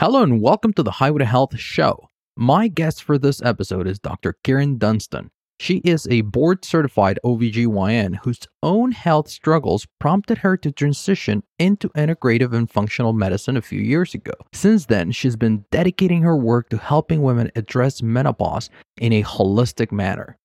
Hello and welcome to the Highway to Health show. My guest for this episode is Dr. Karen Dunston. She is a board certified OBGYN whose own health struggles prompted her to transition into integrative and functional medicine a few years ago. Since then, she's been dedicating her work to helping women address menopause in a holistic manner.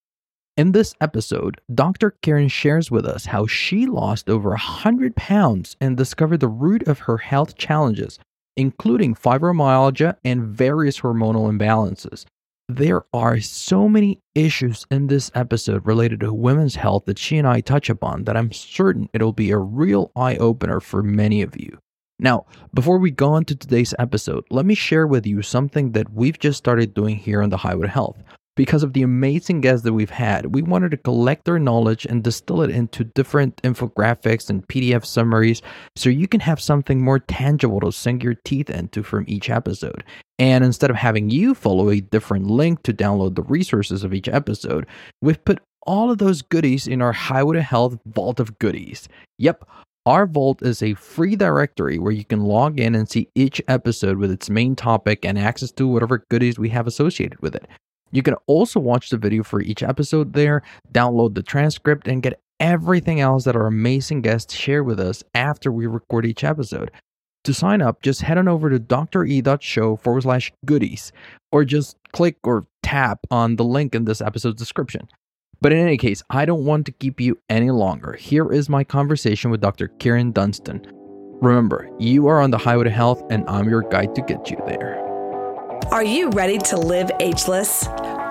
In this episode, Dr. Karen shares with us how she lost over 100 pounds and discovered the root of her health challenges including fibromyalgia and various hormonal imbalances. There are so many issues in this episode related to women's health that she and I touch upon that I'm certain it'll be a real eye opener for many of you. Now, before we go on to today's episode, let me share with you something that we've just started doing here on the Highway to Health because of the amazing guests that we've had, we wanted to collect their knowledge and distill it into different infographics and PDF summaries so you can have something more tangible to sink your teeth into from each episode. And instead of having you follow a different link to download the resources of each episode, we've put all of those goodies in our Highway to Health vault of goodies. Yep, our Vault is a free directory where you can log in and see each episode with its main topic and access to whatever goodies we have associated with it. You can also watch the video for each episode there, download the transcript, and get everything else that our amazing guests share with us after we record each episode. To sign up, just head on over to dre.show forward slash goodies, or just click or tap on the link in this episode's description. But in any case, I don't want to keep you any longer. Here is my conversation with Dr. Karen Dunston. Remember, you are on the highway to health, and I'm your guide to get you there. Are you ready to live ageless?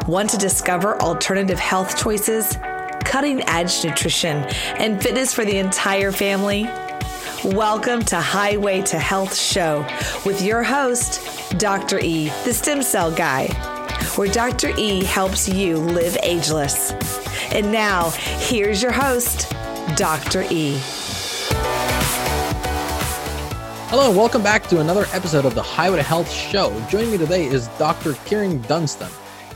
Want to discover alternative health choices, cutting edge nutrition, and fitness for the entire family? Welcome to Highway to Health Show with your host, Dr. E, the stem cell guy, where Dr. E helps you live ageless. And now, here's your host, Dr. E. Hello, and welcome back to another episode of the Highway to Health show. Joining me today is Dr. Karen Dunston.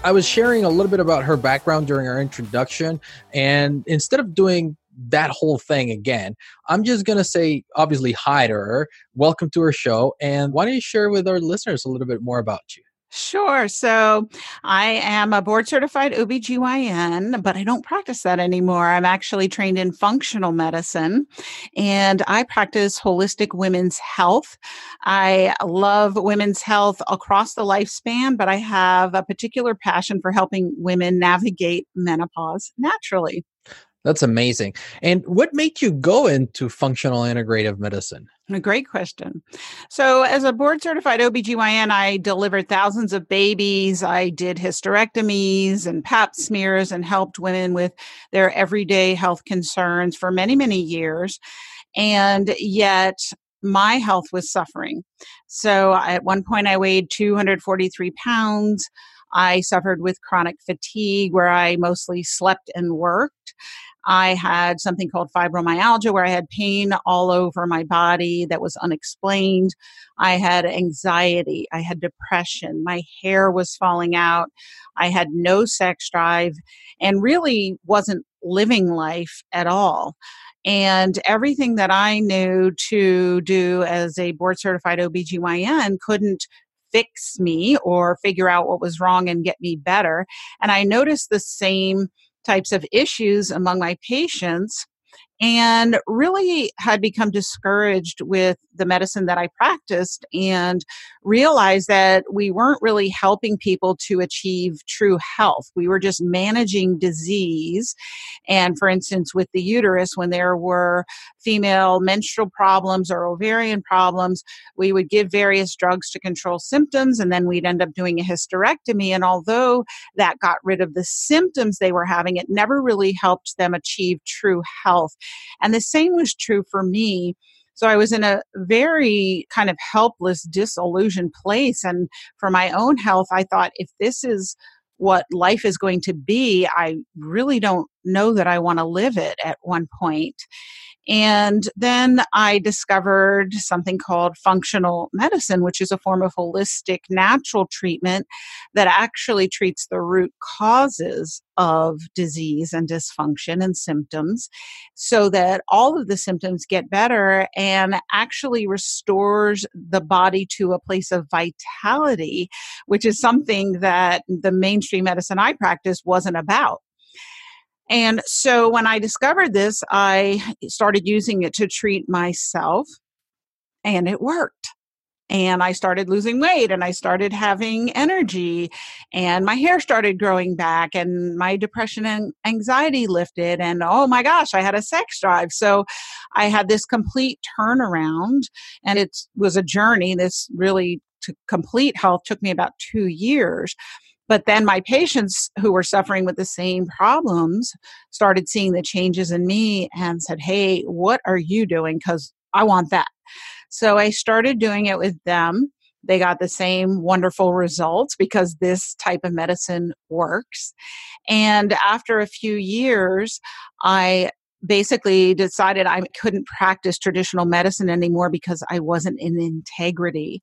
I was sharing a little bit about her background during our introduction, and instead of doing that whole thing again, I'm just going to say, obviously, hi to her. Welcome to her show. And why don't you share with our listeners a little bit more about you? Sure. So I am a board certified OBGYN, but I don't practice that anymore. I'm actually trained in functional medicine and I practice holistic women's health. I love women's health across the lifespan, but I have a particular passion for helping women navigate menopause naturally. That's amazing. And what made you go into functional integrative medicine? A great question. So, as a board certified OBGYN, I delivered thousands of babies. I did hysterectomies and pap smears and helped women with their everyday health concerns for many, many years. And yet, my health was suffering. So, at one point, I weighed 243 pounds. I suffered with chronic fatigue where I mostly slept and worked. I had something called fibromyalgia where I had pain all over my body that was unexplained. I had anxiety. I had depression. My hair was falling out. I had no sex drive and really wasn't living life at all. And everything that I knew to do as a board certified OBGYN couldn't fix me or figure out what was wrong and get me better. And I noticed the same types of issues among my patients and really had become discouraged with the medicine that I practiced and realized that we weren't really helping people to achieve true health. We were just managing disease. And for instance, with the uterus, when there were female menstrual problems or ovarian problems, we would give various drugs to control symptoms, and then we'd end up doing a hysterectomy. And although that got rid of the symptoms they were having, it never really helped them achieve true health. And the same was true for me. So I was in a very kind of helpless, disillusioned place. And for my own health, I thought if this is what life is going to be, I really don't know that I want to live it at one point. And then I discovered something called functional medicine, which is a form of holistic natural treatment that actually treats the root causes of disease and dysfunction and symptoms so that all of the symptoms get better and actually restores the body to a place of vitality, which is something that the mainstream medicine I practice wasn't about. And so when I discovered this, I started using it to treat myself, and it worked. And I started losing weight and I started having energy, and my hair started growing back, and my depression and anxiety lifted. And oh my gosh, I had a sex drive. So I had this complete turnaround, and it was a journey. This really to complete health took me about two years. But then my patients who were suffering with the same problems started seeing the changes in me and said, Hey, what are you doing? Because I want that. So I started doing it with them. They got the same wonderful results because this type of medicine works. And after a few years, I basically decided I couldn't practice traditional medicine anymore because I wasn't in integrity.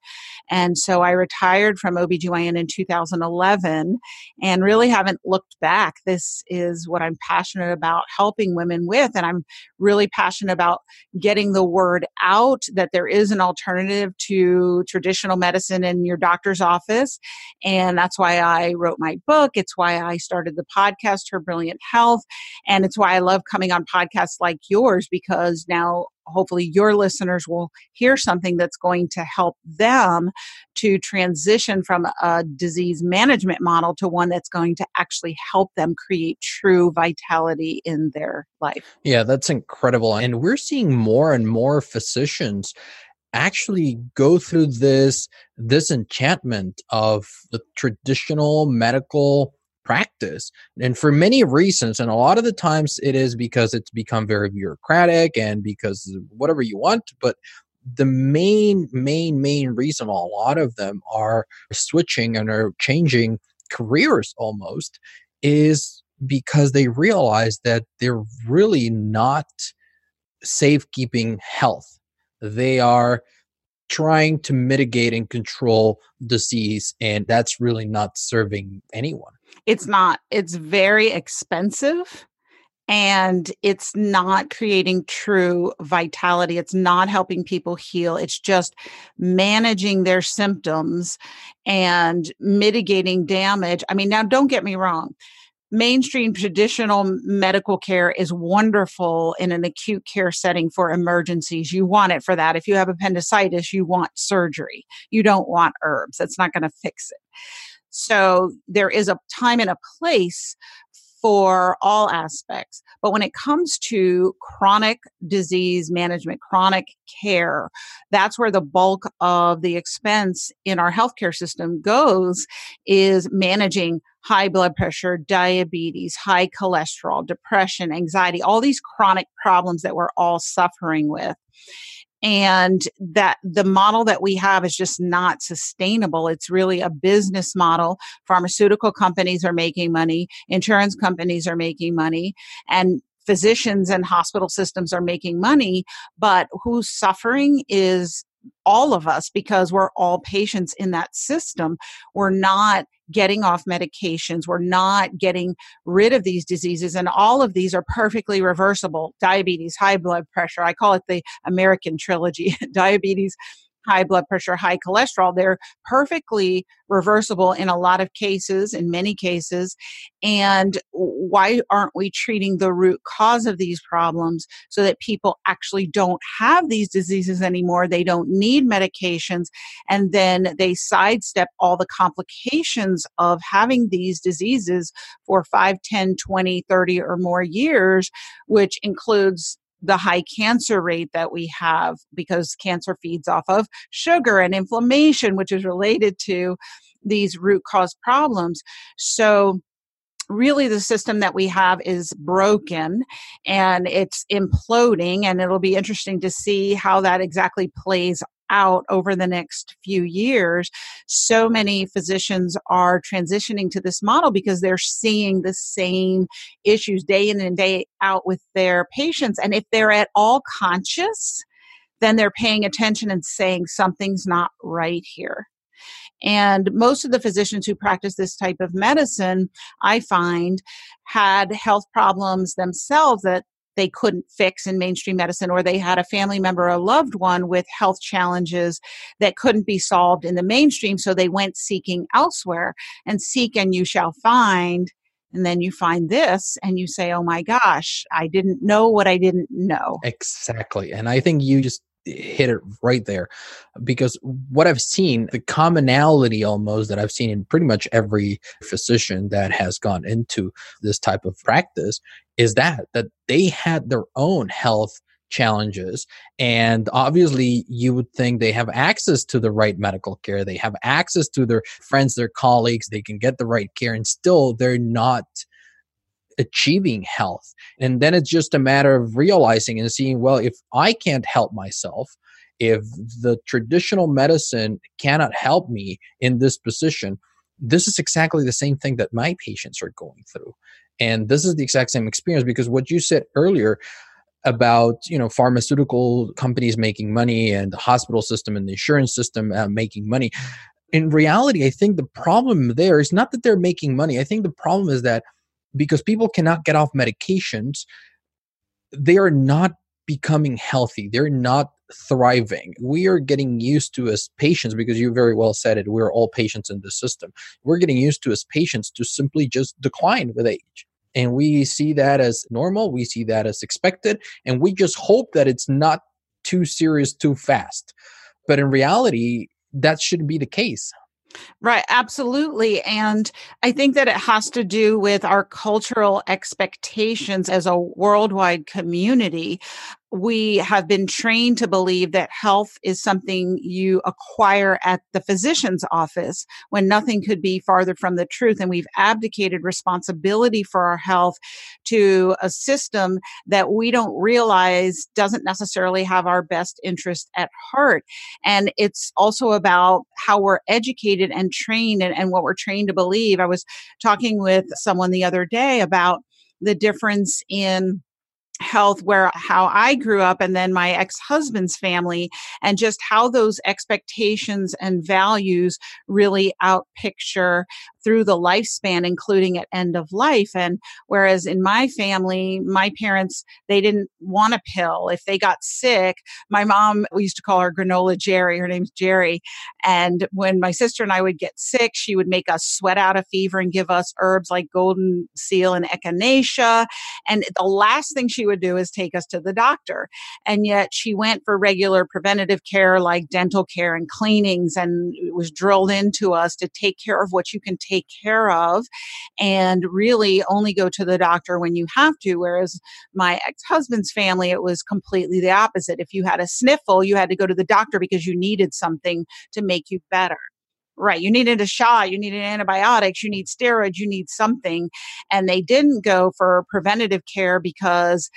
And so I retired from OBGYN in 2011 and really haven't looked back. This is what I'm passionate about helping women with. And I'm really passionate about getting the word out that there is an alternative to traditional medicine in your doctor's office. And that's why I wrote my book. It's why I started the podcast, Her Brilliant Health. And it's why I love coming on podcasts podcasts like yours because now hopefully your listeners will hear something that's going to help them to transition from a disease management model to one that's going to actually help them create true vitality in their life. Yeah, that's incredible. And we're seeing more and more physicians actually go through this disenchantment of the traditional medical practice. And for many reasons and a lot of the times it is because it's become very bureaucratic and because whatever you want but the main main main reason a lot of them are switching and are changing careers almost is because they realize that they're really not safekeeping health. They are trying to mitigate and control disease and that's really not serving anyone it's not. It's very expensive and it's not creating true vitality. It's not helping people heal. It's just managing their symptoms and mitigating damage. I mean, now don't get me wrong. Mainstream traditional medical care is wonderful in an acute care setting for emergencies. You want it for that. If you have appendicitis, you want surgery. You don't want herbs. That's not going to fix it. So there is a time and a place for all aspects. But when it comes to chronic disease management, chronic care, that's where the bulk of the expense in our healthcare system goes is managing high blood pressure, diabetes, high cholesterol, depression, anxiety, all these chronic problems that we're all suffering with and that the model that we have is just not sustainable. It's really a business model. Pharmaceutical companies are making money, insurance companies are making money, and physicians and hospital systems are making money, but who's suffering is all of us because we're all patients in that system. We're not getting off medications. We're not getting rid of these diseases. And all of these are perfectly reversible diabetes, high blood pressure. I call it the American trilogy diabetes, high blood pressure, high cholesterol, they're perfectly reversible in a lot of cases, in many cases. And why aren't we treating the root cause of these problems so that people actually don't have these diseases anymore? They don't need medications. And then they sidestep all the complications of having these diseases for 5, 10, 20, 30 or more years, which includes the high cancer rate that we have because cancer feeds off of sugar and inflammation, which is related to these root cause problems. So, really the system that we have is broken and it's imploding and it'll be interesting to see how that exactly plays out over the next few years, so many physicians are transitioning to this model because they're seeing the same issues day in and day out with their patients. And if they're at all conscious, then they're paying attention and saying something's not right here. And most of the physicians who practice this type of medicine, I find, had health problems themselves that they couldn't fix in mainstream medicine, or they had a family member or loved one with health challenges that couldn't be solved in the mainstream. So they went seeking elsewhere. And seek and you shall find. And then you find this and you say, oh my gosh, I didn't know what I didn't know. Exactly. And I think you just hit it right there. Because what I've seen, the commonality almost that I've seen in pretty much every physician that has gone into this type of practice is that that they had their own health challenges. And obviously you would think they have access to the right medical care. They have access to their friends their colleagues. They can get the right care and still they're not achieving health. And then it's just a matter of realizing and seeing, well, if I can't help myself, if the traditional medicine cannot help me in this position, this is exactly the same thing that my patients are going through. And this is the exact same experience because what you said earlier about you know pharmaceutical companies making money and the hospital system and the insurance system uh, making money in reality i think the problem there is not that they're making money i think the problem is that because people cannot get off medications, they are not becoming healthy. They're not thriving. We are getting used to as patients, because you very well said it, we're all patients in the system. We're getting used to as patients to simply just decline with age. And we see that as normal, we see that as expected, and we just hope that it's not too serious too fast. But in reality, that shouldn't be the case. Right, absolutely. And I think that it has to do with our cultural expectations as a worldwide community we have been trained to believe that health is something you acquire at the physician's office when nothing could be farther from the truth. And we've abdicated responsibility for our health to a system that we don't realize doesn't necessarily have our best interest at heart. And it's also about how we're educated and trained and, and what we're trained to believe. I was talking with someone the other day about the difference in health where how I grew up and then my ex-husband's family and just how those expectations and values really outpicture through the lifespan including at end of life. And whereas in my family my parents they didn't want a pill. If they got sick my mom we used to call her granola jerry her name's jerry. And when my sister and I would get sick she would make us sweat out a fever and give us herbs like golden seal and echinacea. And the last thing she would do is take us to the doctor. And yet she went for regular preventative care like dental care and cleanings and it was drilled into us to take care of what you can take care of and really only go to the doctor when you have to. Whereas my ex husband's family, it was completely the opposite. If you had a sniffle, you had to go to the doctor because you needed something to make you better. Right. You needed a shot, you needed antibiotics, you need steroids, you need something. And they didn't go for preventative care because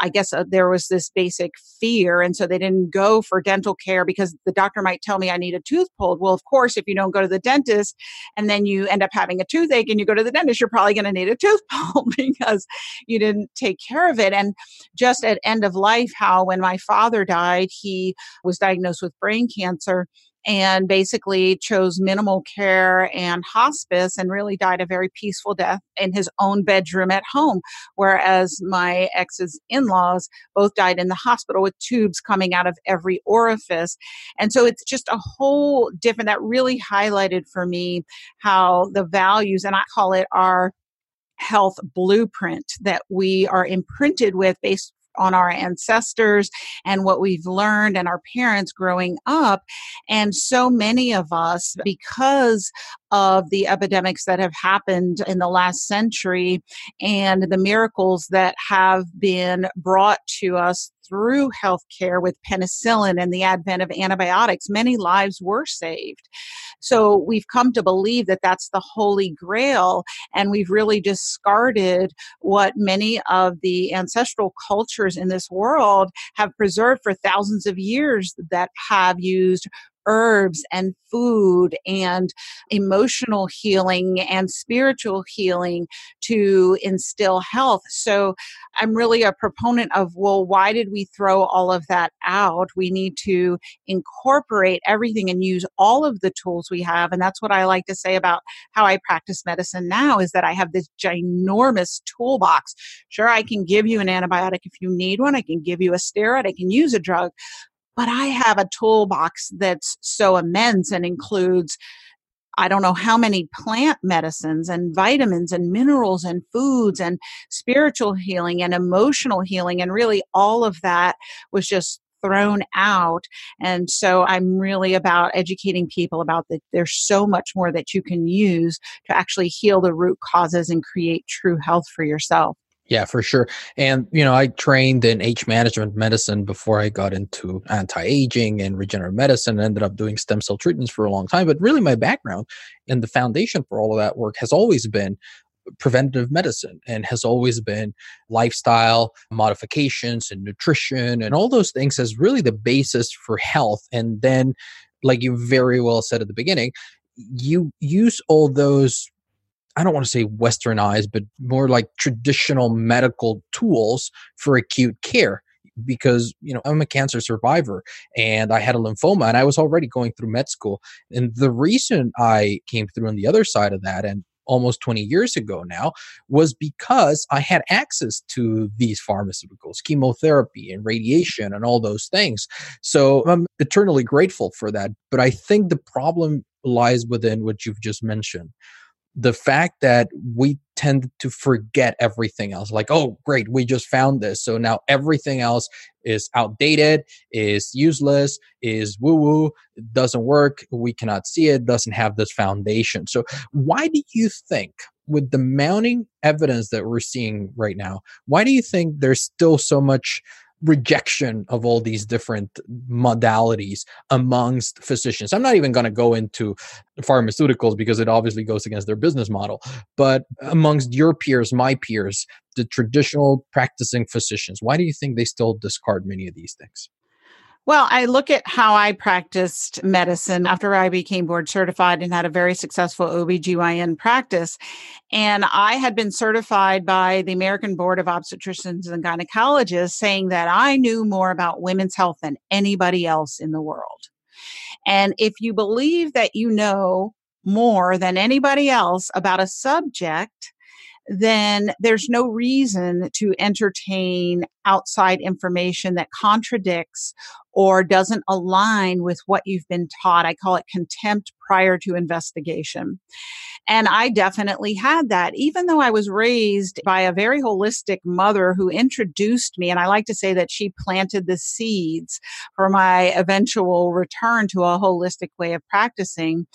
I guess uh, there was this basic fear. And so they didn't go for dental care because the doctor might tell me I need a tooth pulled. Well, of course, if you don't go to the dentist and then you end up having a toothache and you go to the dentist, you're probably going to need a tooth pulled because you didn't take care of it. And just at end of life, how when my father died, he was diagnosed with brain cancer and basically chose minimal care and hospice and really died a very peaceful death in his own bedroom at home. Whereas my ex's in laws both died in the hospital with tubes coming out of every orifice. And so it's just a whole different, that really highlighted for me how the values, and I call it our health blueprint that we are imprinted with based on our ancestors and what we've learned and our parents growing up. And so many of us, because of the epidemics that have happened in the last century and the miracles that have been brought to us through healthcare with penicillin and the advent of antibiotics, many lives were saved. So we've come to believe that that's the holy grail, and we've really discarded what many of the ancestral cultures in this world have preserved for thousands of years that have used herbs and food and emotional healing and spiritual healing to instill health. So I'm really a proponent of, well, why did we throw all of that out? We need to incorporate everything and use all of the tools we have. And that's what I like to say about how I practice medicine now is that I have this ginormous toolbox. Sure, I can give you an antibiotic if you need one. I can give you a steroid. I can use a drug, but I have a toolbox that's so immense and includes I don't know how many plant medicines and vitamins and minerals and foods and spiritual healing and emotional healing. And really, all of that was just thrown out. And so I'm really about educating people about that there's so much more that you can use to actually heal the root causes and create true health for yourself. Yeah, for sure. And, you know, I trained in age management medicine before I got into anti aging and regenerative medicine, and ended up doing stem cell treatments for a long time. But really, my background and the foundation for all of that work has always been preventative medicine and has always been lifestyle modifications and nutrition and all those things as really the basis for health. And then, like you very well said at the beginning, you use all those I don't want to say westernized, but more like traditional medical tools for acute care because you know I'm a cancer survivor and I had a lymphoma and I was already going through med school and the reason I came through on the other side of that and almost 20 years ago now was because I had access to these pharmaceuticals, chemotherapy and radiation and all those things. So I'm eternally grateful for that. But I think the problem lies within what you've just mentioned the fact that we tend to forget everything else like oh great we just found this. So now everything else is outdated is useless is woo woo doesn't work we cannot see it doesn't have this foundation. So why do you think with the mounting evidence that we're seeing right now why do you think there's still so much rejection of all these different modalities amongst physicians. I'm not even going to go into pharmaceuticals because it obviously goes against their business model, but amongst your peers, my peers, the traditional practicing physicians, why do you think they still discard many of these things? Well, I look at how I practiced medicine after I became board certified and had a very successful OBGYN practice. And I had been certified by the American Board of Obstetricians and Gynecologists saying that I knew more about women's health than anybody else in the world. And if you believe that you know more than anybody else about a subject, then there's no reason to entertain outside information that contradicts or doesn't align with what you've been taught. I call it contempt prior to investigation. And I definitely had that, even though I was raised by a very holistic mother who introduced me. And I like to say that she planted the seeds for my eventual return to a holistic way of practicing.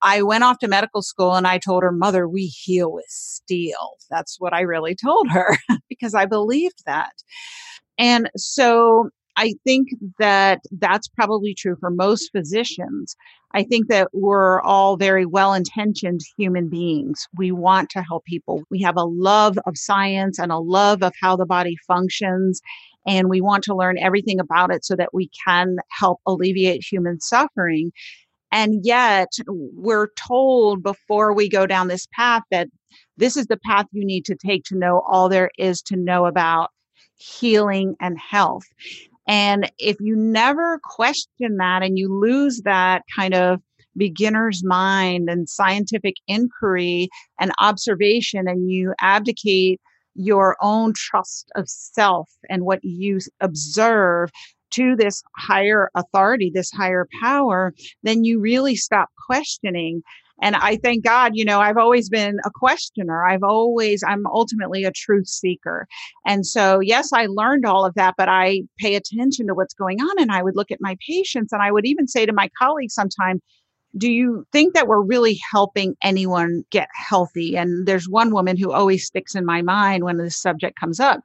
I went off to medical school and I told her, Mother, we heal with steel. That's what I really told her because I believed that. And so I think that that's probably true for most physicians. I think that we're all very well intentioned human beings. We want to help people. We have a love of science and a love of how the body functions. And we want to learn everything about it so that we can help alleviate human suffering. And yet, we're told before we go down this path that this is the path you need to take to know all there is to know about healing and health. And if you never question that and you lose that kind of beginner's mind and scientific inquiry and observation and you abdicate your own trust of self and what you observe to this higher authority, this higher power, then you really stop questioning and I thank God, you know, I've always been a questioner. I've always, I'm ultimately a truth seeker. And so, yes, I learned all of that, but I pay attention to what's going on. And I would look at my patients and I would even say to my colleagues sometimes, do you think that we're really helping anyone get healthy? And there's one woman who always sticks in my mind when this subject comes up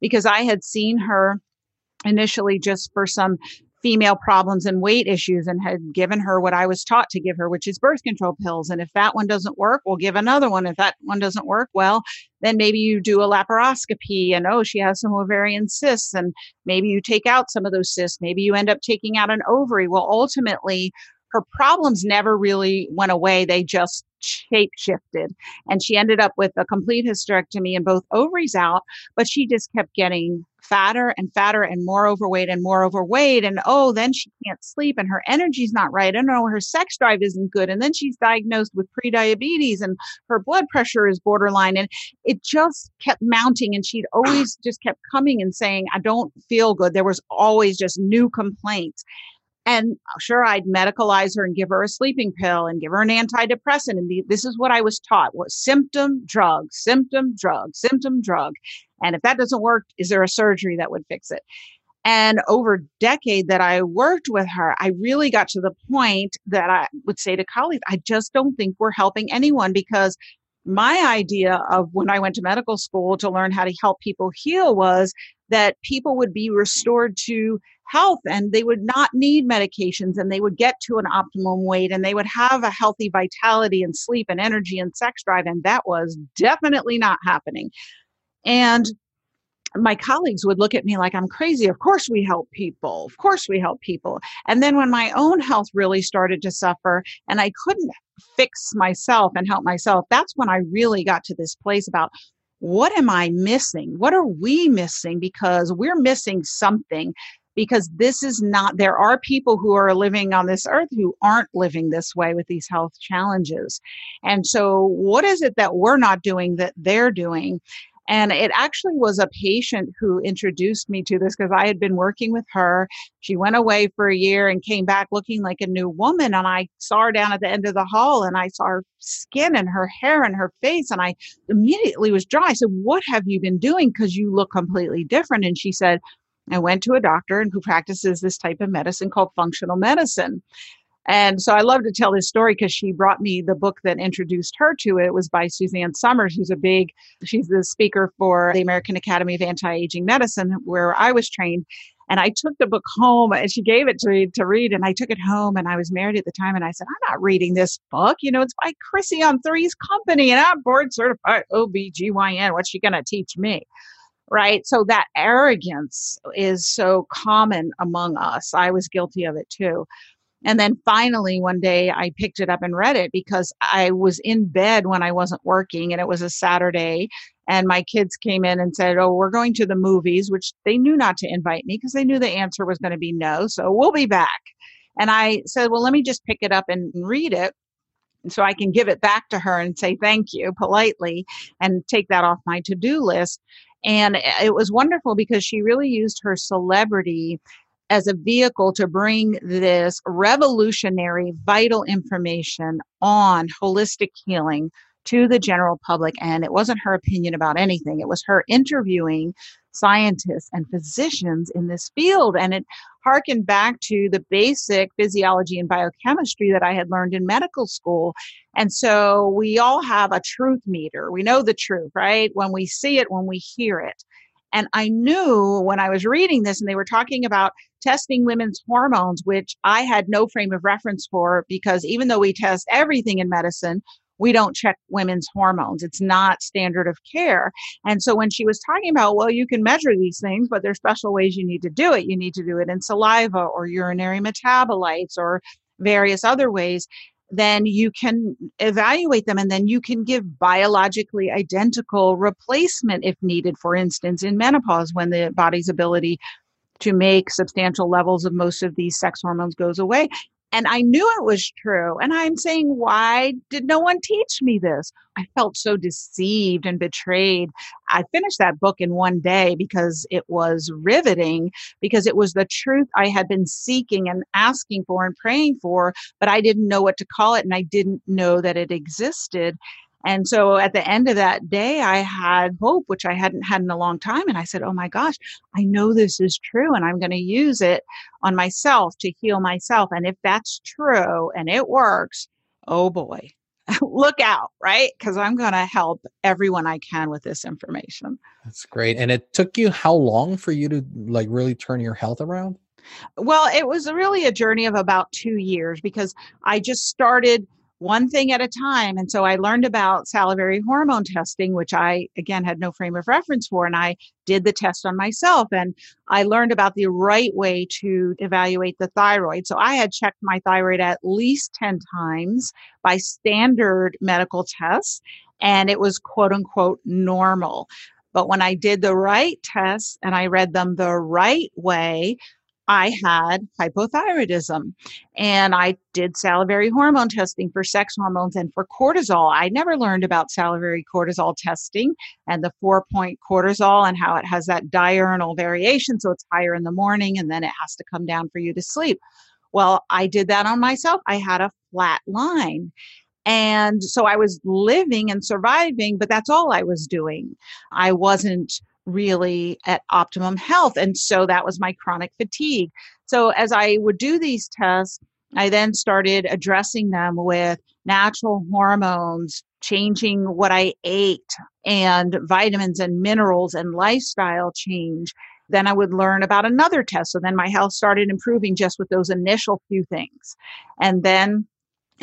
because I had seen her initially just for some female problems and weight issues and had given her what I was taught to give her, which is birth control pills. And if that one doesn't work, we'll give another one. If that one doesn't work, well, then maybe you do a laparoscopy and oh, she has some ovarian cysts and maybe you take out some of those cysts. Maybe you end up taking out an ovary. Well, ultimately, her problems never really went away. They just shape shifted. And she ended up with a complete hysterectomy and both ovaries out, but she just kept getting fatter and fatter and more overweight and more overweight. And oh, then she can't sleep and her energy's not right. And oh, her sex drive isn't good. And then she's diagnosed with prediabetes and her blood pressure is borderline. And it just kept mounting. And she'd always just kept coming and saying, I don't feel good. There was always just new complaints. And uh, sure, I'd medicalize her and give her a sleeping pill and give her an antidepressant. And the, this is what I was taught was symptom, drug, symptom, drug, symptom, drug. And if that doesn't work, is there a surgery that would fix it? And over a decade that I worked with her, I really got to the point that I would say to colleagues, I just don't think we're helping anyone because my idea of when I went to medical school to learn how to help people heal was that people would be restored to health and they would not need medications and they would get to an optimum weight and they would have a healthy vitality and sleep and energy and sex drive. And that was definitely not happening. And my colleagues would look at me like I'm crazy. Of course, we help people. Of course, we help people. And then when my own health really started to suffer and I couldn't fix myself and help myself, that's when I really got to this place about what am I missing? What are we missing? Because we're missing something because this is not, there are people who are living on this earth who aren't living this way with these health challenges. And so, what is it that we're not doing that they're doing? And it actually was a patient who introduced me to this because I had been working with her. She went away for a year and came back looking like a new woman. And I saw her down at the end of the hall and I saw her skin and her hair and her face. And I immediately was dry. I said, What have you been doing? Because you look completely different. And she said, I went to a doctor and who practices this type of medicine called functional medicine. And so I love to tell this story because she brought me the book that introduced her to it. It was by Suzanne Somers, who's a big, she's the speaker for the American Academy of Anti-Aging Medicine, where I was trained. And I took the book home and she gave it to me to read. And I took it home and I was married at the time. And I said, I'm not reading this book. You know, it's by Chrissy on Three's Company and I'm board certified OBGYN. What's she going to teach me? Right? So that arrogance is so common among us. I was guilty of it too. And then finally, one day I picked it up and read it because I was in bed when I wasn't working and it was a Saturday. And my kids came in and said, Oh, we're going to the movies, which they knew not to invite me because they knew the answer was going to be no. So we'll be back. And I said, Well, let me just pick it up and read it so I can give it back to her and say thank you politely and take that off my to do list. And it was wonderful because she really used her celebrity as a vehicle to bring this revolutionary, vital information on holistic healing to the general public. And it wasn't her opinion about anything, it was her interviewing scientists and physicians in this field. And it harkened back to the basic physiology and biochemistry that I had learned in medical school. And so we all have a truth meter. We know the truth, right? When we see it, when we hear it. And I knew when I was reading this and they were talking about testing women's hormones, which I had no frame of reference for because even though we test everything in medicine, we don't check women's hormones. It's not standard of care. And so when she was talking about, well, you can measure these things, but there's special ways you need to do it. You need to do it in saliva or urinary metabolites or various other ways then you can evaluate them and then you can give biologically identical replacement if needed for instance in menopause when the body's ability to make substantial levels of most of these sex hormones goes away and I knew it was true. And I'm saying, why did no one teach me this? I felt so deceived and betrayed. I finished that book in one day because it was riveting, because it was the truth I had been seeking and asking for and praying for, but I didn't know what to call it and I didn't know that it existed. And so at the end of that day, I had hope, which I hadn't had in a long time. And I said, Oh my gosh, I know this is true and I'm going to use it on myself to heal myself. And if that's true and it works, oh boy, look out, right? Because I'm going to help everyone I can with this information. That's great. And it took you how long for you to like really turn your health around? Well, it was really a journey of about two years because I just started one thing at a time. And so I learned about salivary hormone testing, which I, again, had no frame of reference for. And I did the test on myself and I learned about the right way to evaluate the thyroid. So I had checked my thyroid at least 10 times by standard medical tests and it was quote unquote normal. But when I did the right tests and I read them the right way, I had hypothyroidism and I did salivary hormone testing for sex hormones and for cortisol. I never learned about salivary cortisol testing and the four point cortisol and how it has that diurnal variation. So it's higher in the morning and then it has to come down for you to sleep. Well, I did that on myself. I had a flat line. And so I was living and surviving, but that's all I was doing. I wasn't really at optimum health. And so that was my chronic fatigue. So as I would do these tests, I then started addressing them with natural hormones, changing what I ate, and vitamins and minerals and lifestyle change. Then I would learn about another test. So then my health started improving just with those initial few things. And then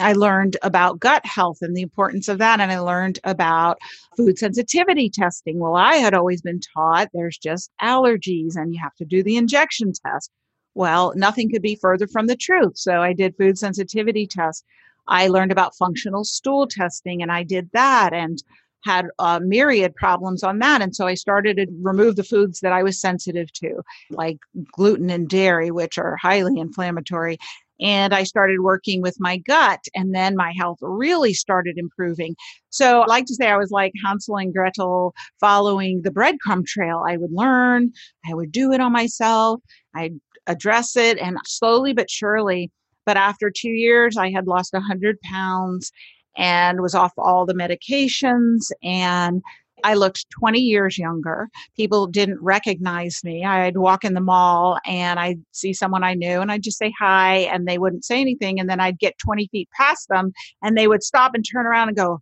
I learned about gut health and the importance of that. And I learned about food sensitivity testing. Well, I had always been taught there's just allergies and you have to do the injection test. Well, nothing could be further from the truth. So I did food sensitivity tests. I learned about functional stool testing and I did that and had a myriad problems on that. And so I started to remove the foods that I was sensitive to, like gluten and dairy, which are highly inflammatory and I started working with my gut and then my health really started improving. So I like to say I was like Hansel and Gretel following the breadcrumb trail. I would learn, I would do it on myself, I'd address it and slowly but surely. But after two years, I had lost 100 pounds and was off all the medications and I looked 20 years younger. People didn't recognize me. I'd walk in the mall and I'd see someone I knew and I'd just say hi and they wouldn't say anything. And then I'd get 20 feet past them and they would stop and turn around and go,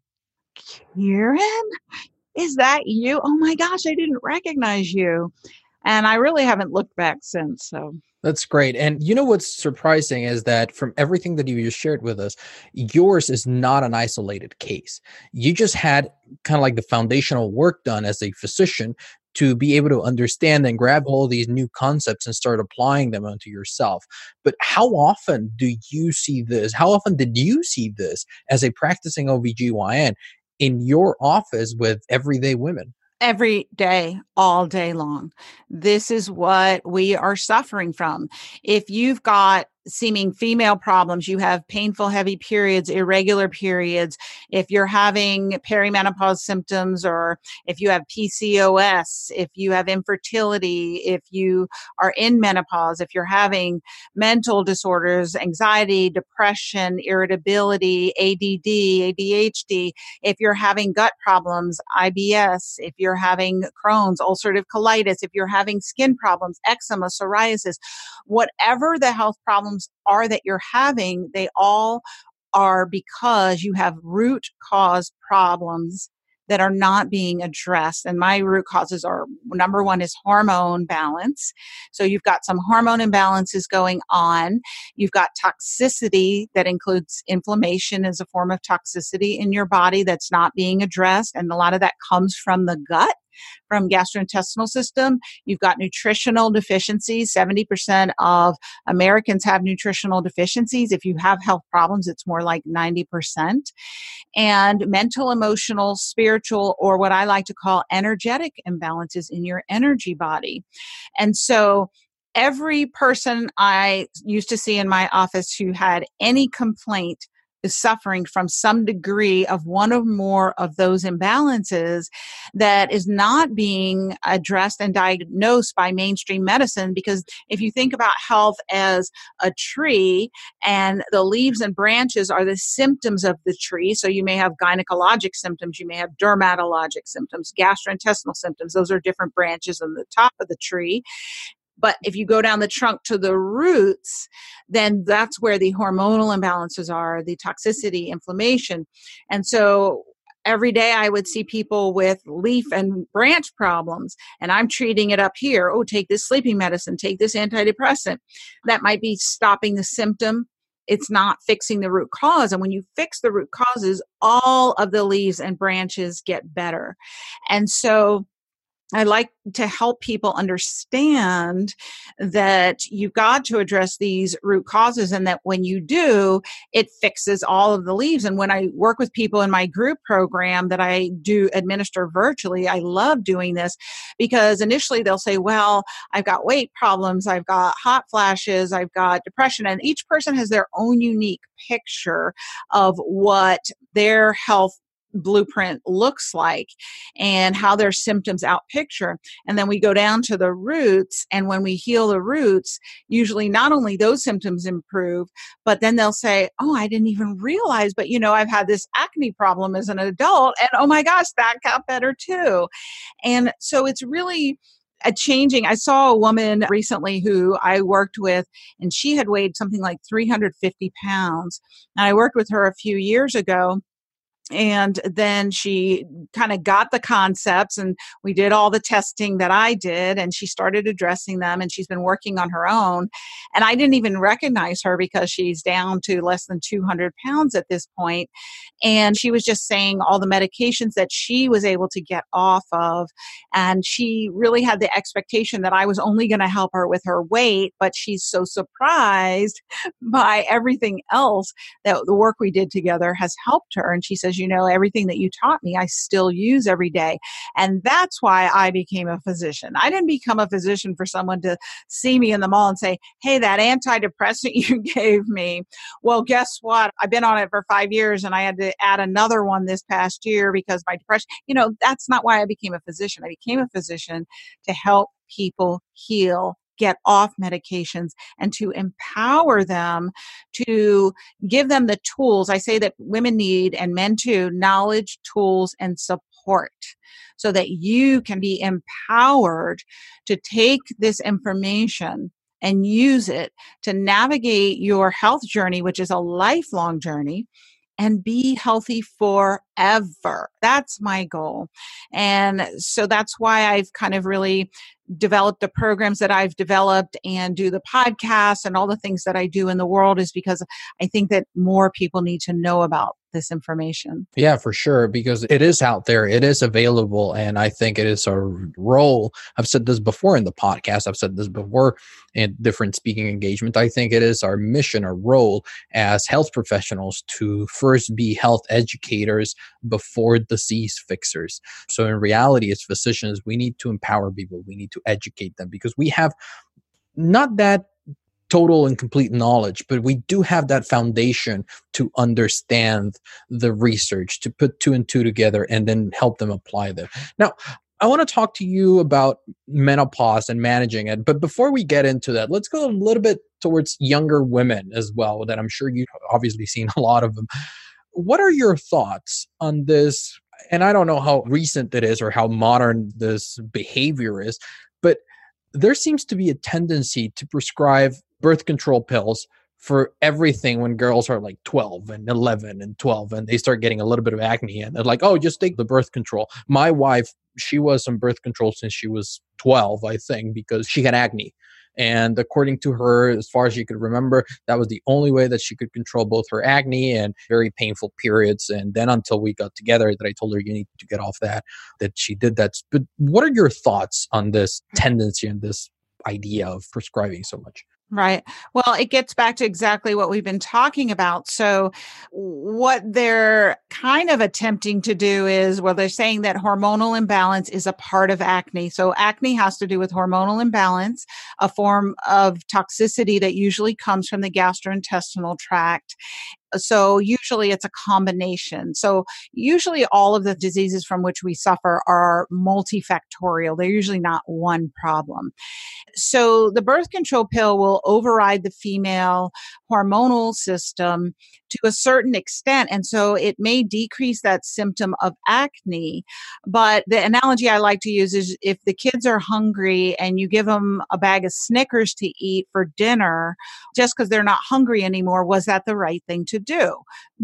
Karen, is that you? Oh my gosh, I didn't recognize you. And I really haven't looked back since. So that's great. And you know what's surprising is that from everything that you just shared with us, yours is not an isolated case. You just had kind of like the foundational work done as a physician to be able to understand and grab all these new concepts and start applying them onto yourself. But how often do you see this? How often did you see this as a practicing OBGYN in your office with everyday women? Every day, all day long. This is what we are suffering from. If you've got seeming female problems, you have painful, heavy periods, irregular periods, if you're having perimenopause symptoms, or if you have PCOS, if you have infertility, if you are in menopause, if you're having mental disorders, anxiety, depression, irritability, ADD, ADHD, if you're having gut problems, IBS, if you're having Crohn's, ulcerative colitis, if you're having skin problems, eczema, psoriasis, whatever the health problems problems are that you're having, they all are because you have root cause problems that are not being addressed. And my root causes are number one is hormone balance. So you've got some hormone imbalances going on. You've got toxicity that includes inflammation as a form of toxicity in your body that's not being addressed. And a lot of that comes from the gut from gastrointestinal system. You've got nutritional deficiencies. 70% of Americans have nutritional deficiencies. If you have health problems, it's more like 90%. And mental, emotional, spiritual, or what I like to call energetic imbalances in your energy body. And so every person I used to see in my office who had any complaint is suffering from some degree of one or more of those imbalances that is not being addressed and diagnosed by mainstream medicine. Because if you think about health as a tree and the leaves and branches are the symptoms of the tree, so you may have gynecologic symptoms, you may have dermatologic symptoms, gastrointestinal symptoms, those are different branches on the top of the tree. But if you go down the trunk to the roots, then that's where the hormonal imbalances are, the toxicity, inflammation. And so every day I would see people with leaf and branch problems, and I'm treating it up here. Oh, take this sleeping medicine, take this antidepressant. That might be stopping the symptom. It's not fixing the root cause. And when you fix the root causes, all of the leaves and branches get better. And so I like to help people understand that you've got to address these root causes and that when you do, it fixes all of the leaves. And when I work with people in my group program that I do administer virtually, I love doing this because initially they'll say, Well, I've got weight problems, I've got hot flashes, I've got depression. And each person has their own unique picture of what their health blueprint looks like and how their symptoms out picture. And then we go down to the roots. And when we heal the roots, usually not only those symptoms improve, but then they'll say, Oh, I didn't even realize, but you know, I've had this acne problem as an adult. And oh my gosh, that got better too. And so it's really, a changing. I saw a woman recently who I worked with, and she had weighed something like 350 pounds. And I worked with her a few years ago and then she kind of got the concepts and we did all the testing that I did and she started addressing them and she's been working on her own and I didn't even recognize her because she's down to less than 200 pounds at this point and she was just saying all the medications that she was able to get off of and she really had the expectation that I was only going to help her with her weight but she's so surprised by everything else that the work we did together has helped her and she says you know, everything that you taught me, I still use every day. And that's why I became a physician. I didn't become a physician for someone to see me in the mall and say, hey, that antidepressant you gave me. Well, guess what? I've been on it for five years and I had to add another one this past year because my depression, you know, that's not why I became a physician. I became a physician to help people heal get off medications and to empower them to give them the tools. I say that women need and men too knowledge, tools, and support so that you can be empowered to take this information and use it to navigate your health journey, which is a lifelong journey, and be healthy forever. That's my goal. And so that's why I've kind of really developed the programs that I've developed and do the podcasts and all the things that I do in the world is because I think that more people need to know about this information. Yeah, for sure, because it is out there, it is available, and I think it is a role. I've said this before in the podcast, I've said this before in different speaking engagement. I think it is our mission, our role as health professionals to first be health educators before disease fixers. So, in reality, as physicians, we need to empower people, we need to educate them because we have not that total and complete knowledge, but we do have that foundation to understand the research, to put two and two together and then help them apply them. Now, I want to talk to you about menopause and managing it. But before we get into that, let's go a little bit towards younger women as well, that I'm sure you've obviously seen a lot of them. What are your thoughts on this? And I don't know how recent it is or how modern this behavior is, but there seems to be a tendency to prescribe birth control pills for everything when girls are like 12 and 11 and 12 and they start getting a little bit of acne and they're like oh just take the birth control. My wife she was on birth control since she was 12 i think because she had acne and according to her as far as she could remember that was the only way that she could control both her acne and very painful periods and then until we got together that i told her you need to get off that that she did that. But what are your thoughts on this tendency and this idea of prescribing so much Right. Well, it gets back to exactly what we've been talking about. So, what they're kind of attempting to do is, well, they're saying that hormonal imbalance is a part of acne. So, acne has to do with hormonal imbalance, a form of toxicity that usually comes from the gastrointestinal tract so usually it's a combination. So usually all of the diseases from which we suffer are multifactorial. They're usually not one problem. So the birth control pill will override the female hormonal system to a certain extent. And so it may decrease that symptom of acne. But the analogy I like to use is if the kids are hungry and you give them a bag of Snickers to eat for dinner, just because they're not hungry anymore, was that the right thing to do?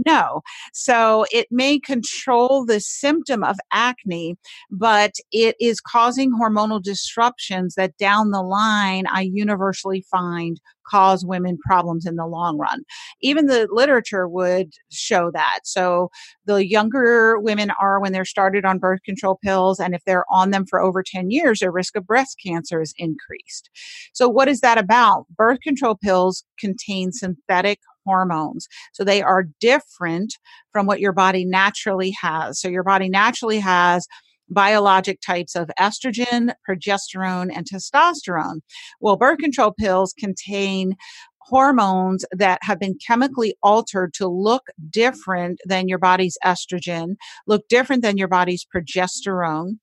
No. So it may control the symptom of acne, but it is causing hormonal disruptions that down the line I universally find cause women problems in the long run. Even the literature would show that. So the younger women are when they're started on birth control pills, and if they're on them for over 10 years, their risk of breast cancer is increased. So, what is that about? Birth control pills contain synthetic hormones. So they are different from what your body naturally has. So your body naturally has biologic types of estrogen, progesterone, and testosterone. Well, birth control pills contain hormones that have been chemically altered to look different than your body's estrogen, look different than your body's progesterone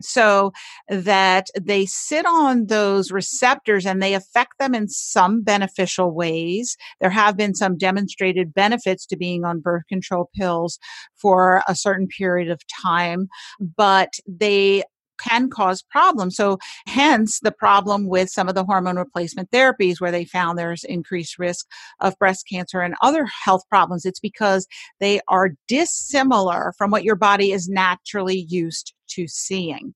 so that they sit on those receptors and they affect them in some beneficial ways. There have been some demonstrated benefits to being on birth control pills for a certain period of time, but they can cause problems. So hence the problem with some of the hormone replacement therapies where they found there's increased risk of breast cancer and other health problems. It's because they are dissimilar from what your body is naturally used to seeing.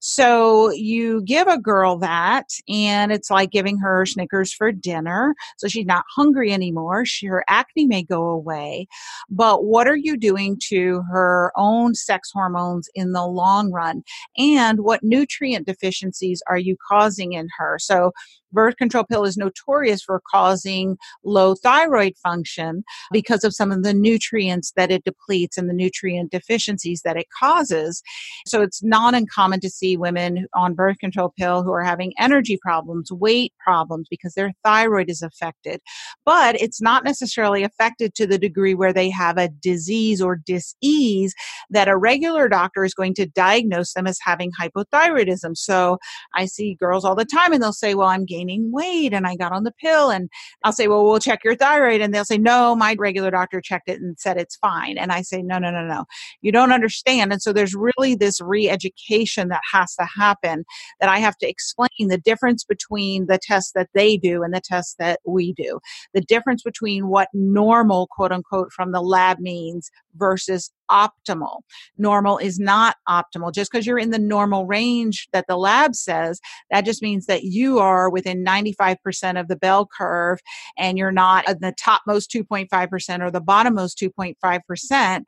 So you give a girl that, and it's like giving her Snickers for dinner. So she's not hungry anymore. She, her acne may go away. But what are you doing to her own sex hormones in the long run? And what nutrient deficiencies are you causing in her? So birth control pill is notorious for causing low thyroid function because of some of the nutrients that it depletes and the nutrient deficiencies that it causes. So it's not uncommon to see women on birth control pill who are having energy problems, weight problems because their thyroid is affected. But it's not necessarily affected to the degree where they have a disease or disease that a regular doctor is going to diagnose them as having hypothyroidism. So I see girls all the time and they'll say, well, I'm gaining weight and I got on the pill. And I'll say, well, we'll check your thyroid. And they'll say, no, my regular doctor checked it and said it's fine. And I say, no, no, no, no. You don't understand. And so there's really this re education that has to happen that I have to explain the difference between the tests that they do and the tests that we do. The difference between what normal, quote unquote, from the lab means versus optimal. Normal is not optimal. Just because you're in the normal range that the lab says, that just means that you are within 95% of the bell curve and you're not the topmost 2.5% or the bottommost 2.5%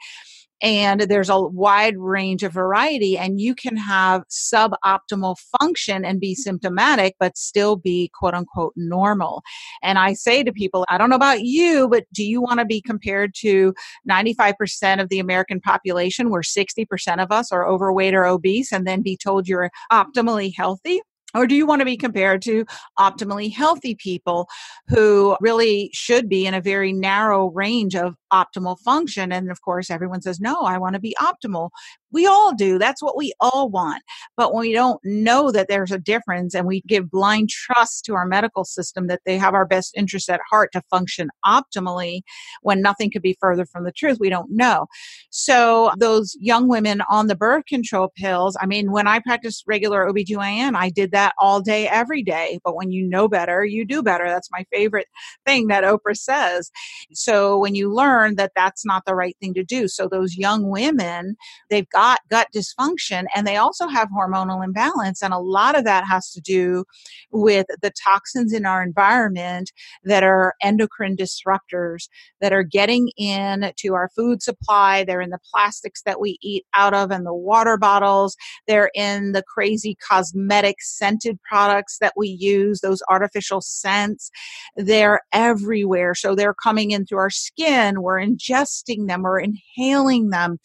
and there's a wide range of variety and you can have suboptimal function and be mm-hmm. symptomatic but still be quote unquote normal. And i say to people i don't know about you but do you want to be compared to 95% of the american population where 60% of us are overweight or obese and then be told you're optimally healthy? Or do you want to be compared to optimally healthy people who really should be in a very narrow range of optimal function? And of course, everyone says, no, I want to be optimal. We all do. That's what we all want. But when we don't know that there's a difference and we give blind trust to our medical system that they have our best interests at heart to function optimally when nothing could be further from the truth, we don't know. So those young women on the birth control pills, I mean, when I practiced regular OBGYN, I did that all day, every day. But when you know better, you do better. That's my favorite thing that Oprah says. So when you learn that that's not the right thing to do. So those young women, they've got gut dysfunction and they also have hormonal imbalance. And a lot of that has to do with the toxins in our environment that are endocrine disruptors that are getting in to our food supply. They're in the plastics that we eat out of and the water bottles. They're in the crazy cosmetic scented products that we use, those artificial scents. They're everywhere. So they're coming in through our skin. We're ingesting them, we're inhaling them,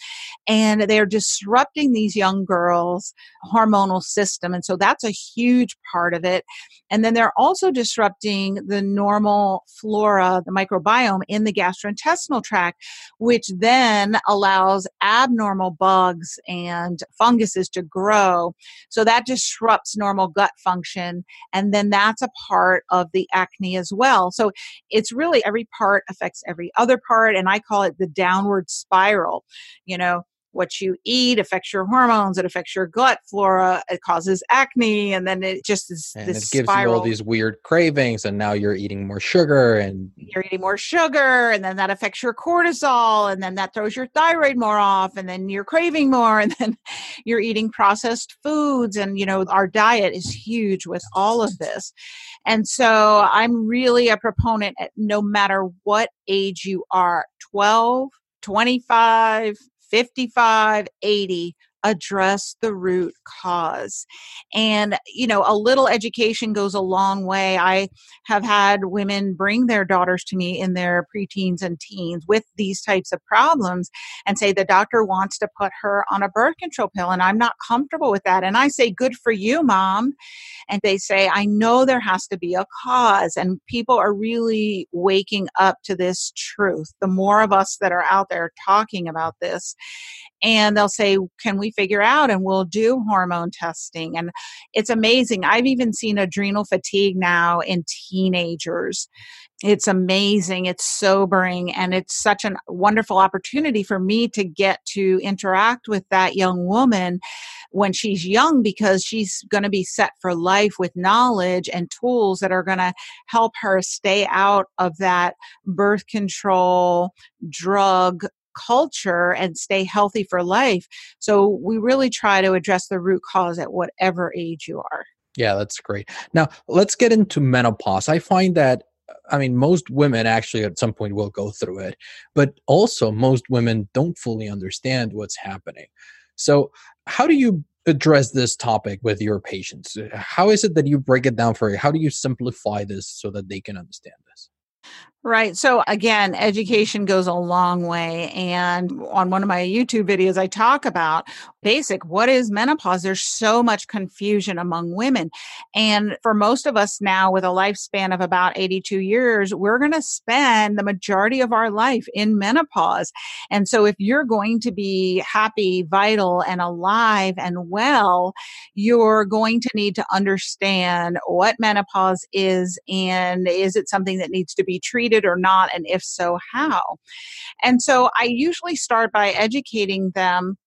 and they're disrupting these young girls' hormonal system. And so that's a huge part of it. And then they're also disrupting the normal flora, the microbiome in the gastrointestinal tract, which then allows abnormal bugs and funguses to grow. So that disrupts normal gut function. And then that's a part of the acne as well. So it's really every part affects every other part. And I call it the downward spiral. You know, what you eat affects your hormones it affects your gut flora it causes acne and then it just is and this it gives spiral. you all these weird cravings and now you're eating more sugar and you're eating more sugar and then that affects your cortisol and then that throws your thyroid more off and then you're craving more and then you're eating processed foods and you know our diet is huge with all of this and so i'm really a proponent at no matter what age you are 12 25 55, 80, address the root cause. And, you know, a little education goes a long way. I have had women bring their daughters to me in their preteens and teens with these types of problems and say the doctor wants to put her on a birth control pill and I'm not comfortable with that. And I say, good for you, mom. And they say, I know there has to be a cause. And people are really waking up to this truth. The more of us that are out there talking about this, and they'll say, Can we figure out? And we'll do hormone testing. And it's amazing. I've even seen adrenal fatigue now in teenagers. It's amazing. It's sobering. And it's such a wonderful opportunity for me to get to interact with that young woman when she's young because she's going to be set for life with knowledge and tools that are going to help her stay out of that birth control drug culture and stay healthy for life. So we really try to address the root cause at whatever age you are. Yeah, that's great. Now, let's get into menopause. I find that uh, I mean, most women actually at some point will go through it, but also most women don't fully understand what's happening. So, how do you address this topic with your patients? How is it that you break it down for you? How do you simplify this so that they can understand this? Right. So again, education goes a long way. And on one of my YouTube videos, I talk about basic what is menopause. There's so much confusion among women. And for most of us now, with a lifespan of about 82 years, we're going to spend the majority of our life in menopause. And so if you're going to be happy, vital, and alive and well, you're going to need to understand what menopause is and is it something that needs to be treated or not? And if so, how? And so I usually start by educating them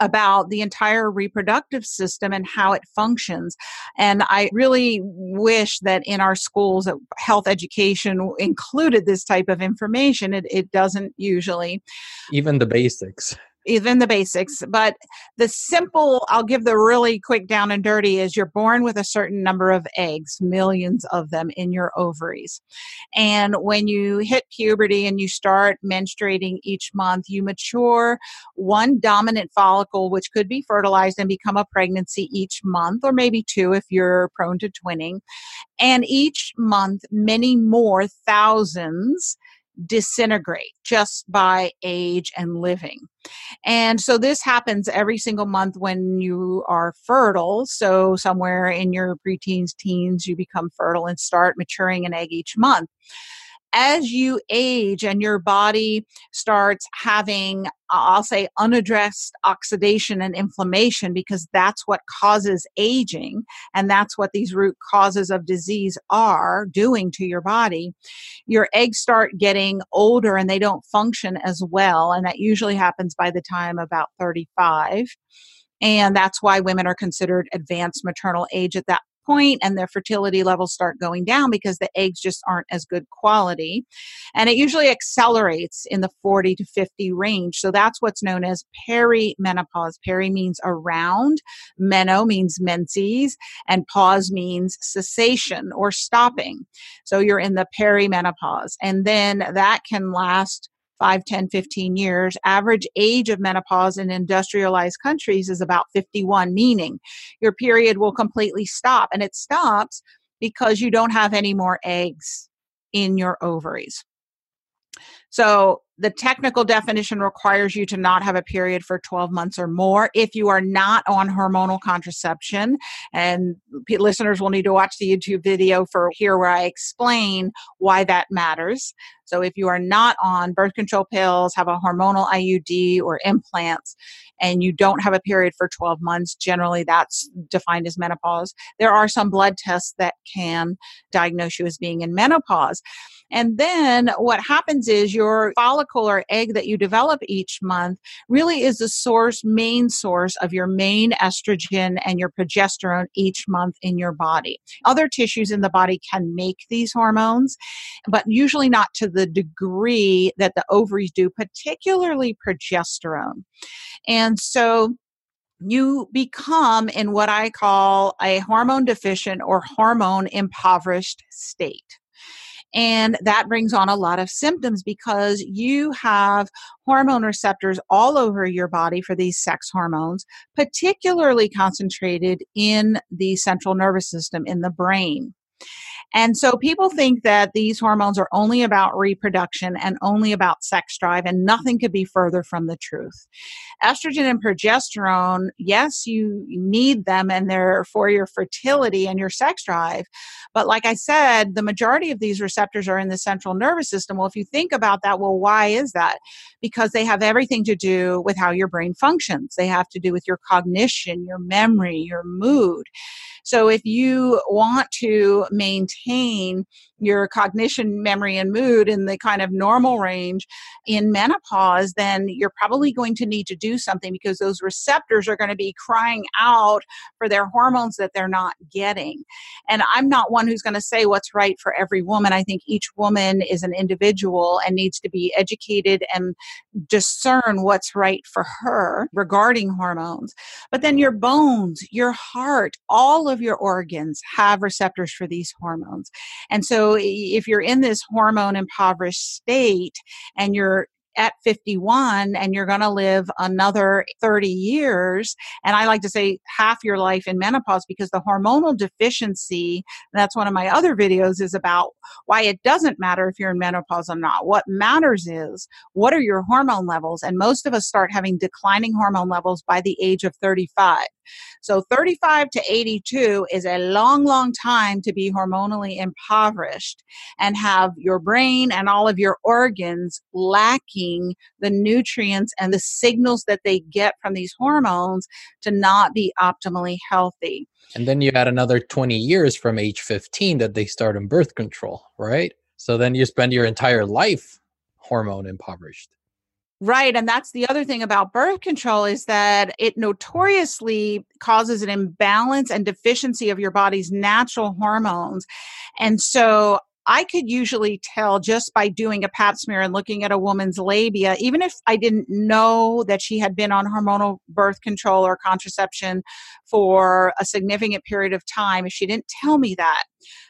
about the entire reproductive system and how it functions. And I really wish that in our schools, uh, health education included this type of information. It, it doesn't usually. Even the basics even the basics. But the simple, I'll give the really quick down and dirty is you're born with a certain number of eggs, millions of them in your ovaries. And when you hit puberty and you start menstruating each month, you mature one dominant follicle, which could be fertilized and become a pregnancy each month, or maybe two if you're prone to twinning. And each month, many more thousands disintegrate just by age and living. And so this happens every single month when you are fertile. So somewhere in your preteens, teens, you become fertile and start maturing an egg each month as you age and your body starts having, uh, I'll say, unaddressed oxidation and inflammation, because that's what causes aging, and that's what these root causes of disease are doing to your body, your eggs start getting older and they don't function as well. And that usually happens by the time about 35 and that's why women are considered advanced maternal age at that point and their fertility levels start going down because the eggs just aren't as good quality. And it usually accelerates in the 40 to 50 range. So that's what's known as perimenopause. Peri means around, meno means menses, and pause means cessation or stopping. So you're in the perimenopause. And then that can last 5, 10, 15 years. Average age of menopause in industrialized countries is about 51, meaning your period will completely stop. And it stops because you don't have any more eggs in your ovaries. So the technical definition requires you to not have a period for 12 months or more. If you are not on hormonal contraception and listeners will need to watch the youtube video for here where i explain why that matters. So if you are not on birth control pills have a hormonal iud or implants and you don't have a period for 12 months generally that's defined as menopause. There are some blood tests that can diagnose you as being in menopause. And then what happens is your follicle or egg that you develop each month really is the source, main source of your main estrogen and your progesterone each month in your body. Other tissues in the body can make these hormones, but usually not to the degree that the ovaries do, particularly progesterone. And so you become in what I call a hormone deficient or hormone impoverished state. And that brings on a lot of symptoms because you have hormone receptors all over your body for these sex hormones, particularly concentrated in the central nervous system in the brain. And so people think that these hormones are only about reproduction and only about sex drive, and nothing could be further from the truth. Estrogen and progesterone, yes, you need them and they're for your fertility and your sex drive. But like I said, the majority of these receptors are in the central nervous system. Well, if you think about that, well, why is that? Because they have everything to do with how your brain functions, they have to do with your cognition, your memory, your mood. So if you want to maintain your cognition, memory, and mood in the kind of normal range in menopause, then you're probably going to need to do something because those receptors are going to be crying out for their hormones that they're not getting. And I'm not one who's going to say what's right for every woman. I think each woman is an individual and needs to be educated and discern what's right for her regarding hormones. But then your bones, your heart, all of your organs have receptors for these hormones. And so if you're in this hormone impoverished state and you're at 51 and you're going to live another 30 years and i like to say half your life in menopause because the hormonal deficiency that's one of my other videos is about why it doesn't matter if you're in menopause or not. What matters is what are your hormone levels? And most of us start having declining hormone levels by the age of 35 so 35 to 82 is a long, long time to be hormonally impoverished and have your brain and all of your organs lacking the nutrients and the signals that they get from these hormones to not be optimally healthy. And then you add another 20 years from age 15 that they start in birth control, right? So then you spend your entire life hormone impoverished. Right. And that's the other thing about birth control is that it notoriously causes an imbalance and deficiency of your body's natural hormones. And so I could usually tell just by doing a pap smear and looking at a woman's labia, even if I didn't know that she had been on hormonal birth control or contraception for a significant period of time, if she didn't tell me that,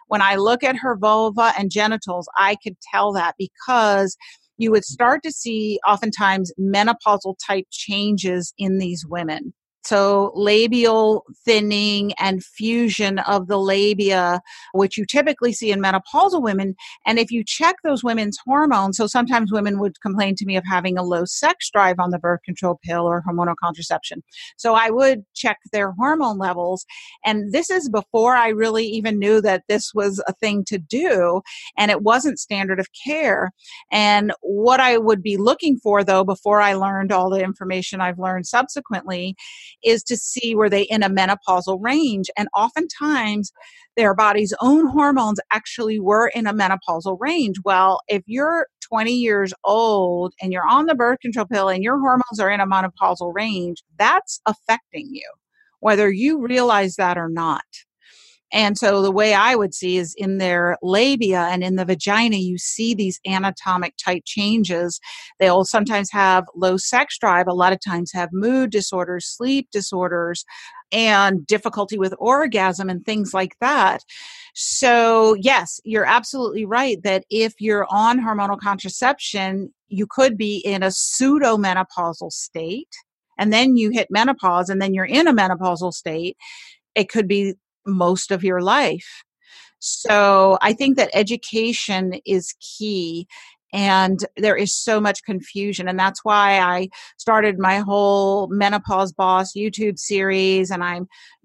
when I look at her vulva and genitals, I could tell that because you would start to see oftentimes menopausal type changes in these women. So, labial thinning and fusion of the labia, which you typically see in menopausal women. And if you check those women's hormones, so sometimes women would complain to me of having a low sex drive on the birth control pill or hormonal contraception. So, I would check their hormone levels. And this is before I really even knew that this was a thing to do. And it wasn't standard of care. And what I would be looking for, though, before I learned all the information I've learned subsequently, is to see were they in a menopausal range. And oftentimes, their body's own hormones actually were in a menopausal range. Well, if you're 20 years old and you're on the birth control pill and your hormones are in a menopausal range, that's affecting you, whether you realize that or not. And so the way I would see is in their labia and in the vagina, you see these anatomic type changes. They'll sometimes have low sex drive, a lot of times have mood disorders, sleep disorders, and difficulty with orgasm and things like that. So, yes, you're absolutely right that if you're on hormonal contraception, you could be in a pseudo menopausal state. And then you hit menopause, and then you're in a menopausal state. It could be most of your life. So I think that education is key. and there is so much confusion and that's why i started my whole menopause boss youtube series and i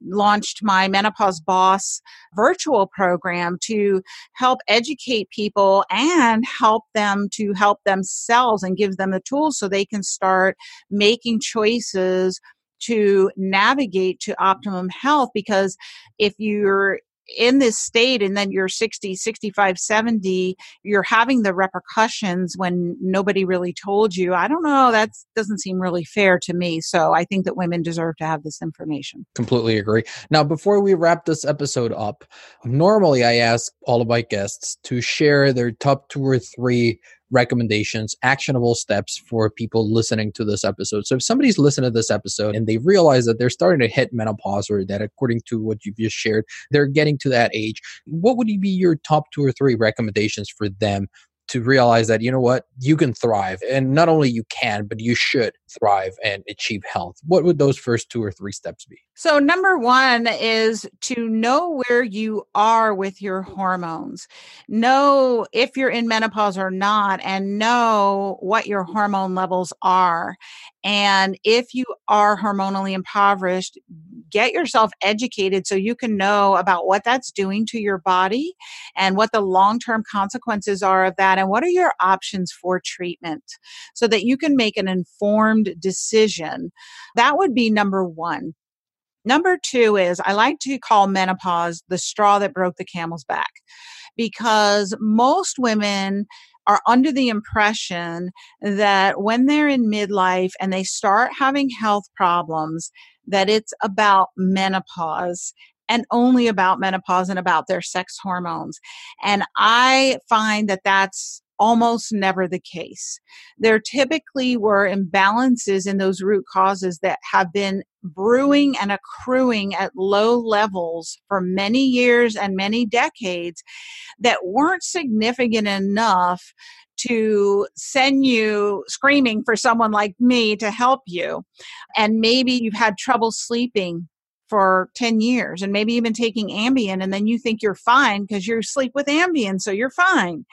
launched my menopause boss virtual program to help educate people and help them to help themselves and give them the tools so they can start making choices to navigate to optimum health because if you're in this state and then you're 60 65 70 you're having the repercussions when nobody really told you. I don't know. That doesn't seem really fair to me. So i think that women deserve to have this information. Completely agree. Now before we wrap this episode up normally i ask all of my guests to share their top two or three recommendations, actionable steps for people listening to this episode. So if somebody's listening to this episode and they realize that they're starting to hit menopause or that according to what you've just shared, they're getting to that age, what would be your top two or three recommendations for them to realize that you know what you can thrive? And not only you can but you should thrive and achieve health. What would those first two or three steps be so number 1 is to know where you are with your hormones know if you're in menopause or not and know what your hormone levels are and if you are hormonally impoverished get yourself educated so you can know about what that's doing to your body and what the long term consequences are of that and what are your options for treatment so that you can make an informed decision. That would be number one. Number two is I like to call menopause the straw that broke the camel's back because most women are under the impression that when they're in midlife and they start having health problems, that it's about menopause and only about menopause and about their sex hormones. And I find that that's almost never the case. There typically were imbalances in those root causes that have been brewing and accruing at low levels for many years and many decades that weren't significant enough to send you screaming for someone like me to help you. And maybe you've had trouble sleeping for 10 years and maybe even taking Ambien and then you think you're fine because you sleep with Ambien, so you're fine.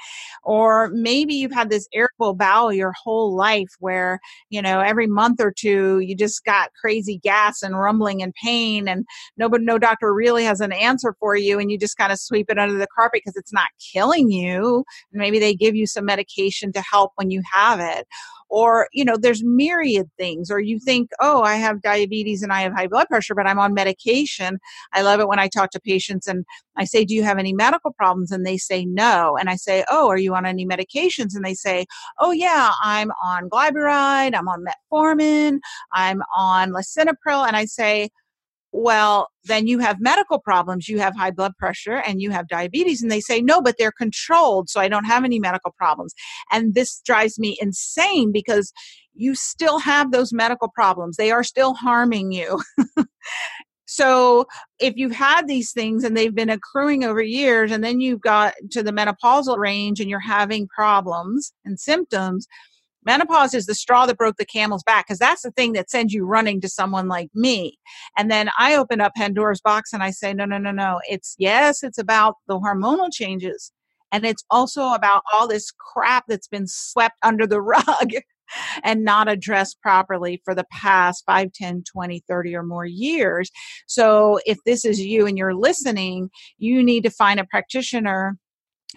Or maybe you've had this irritable bowel your whole life where, you know, every month or two you just got crazy gas and rumbling and pain and nobody, no doctor really has an answer for you and you just kind of sweep it under the carpet because it's not killing you. Maybe they give you some medication to help when you have it or you know there's myriad things or you think oh i have diabetes and i have high blood pressure but i'm on medication. I love it when i talk to patients and i say do you have any medical problems and they say no. And i say oh are you on any medications? And they say oh yeah i'm on glyburide i'm on metformin i'm on lisinopril. And i say well, then you have medical problems. You have high blood pressure and you have diabetes. And they say, no, but they're controlled. So I don't have any medical problems. And this drives me insane because you still have those medical problems. They are still harming you. so if you've had these things and they've been accruing over years and then you've got to the menopausal range and you're having problems and symptoms, Menopause is the straw that broke the camel's back because that's the thing that sends you running to someone like me. And then I open up Pandora's box and I say, no, no, no, no. It's yes, it's about the hormonal changes. And it's also about all this crap that's been swept under the rug and not addressed properly for the past 5, 10, 20, 30 or more years. So if this is you and you're listening, you need to find a practitioner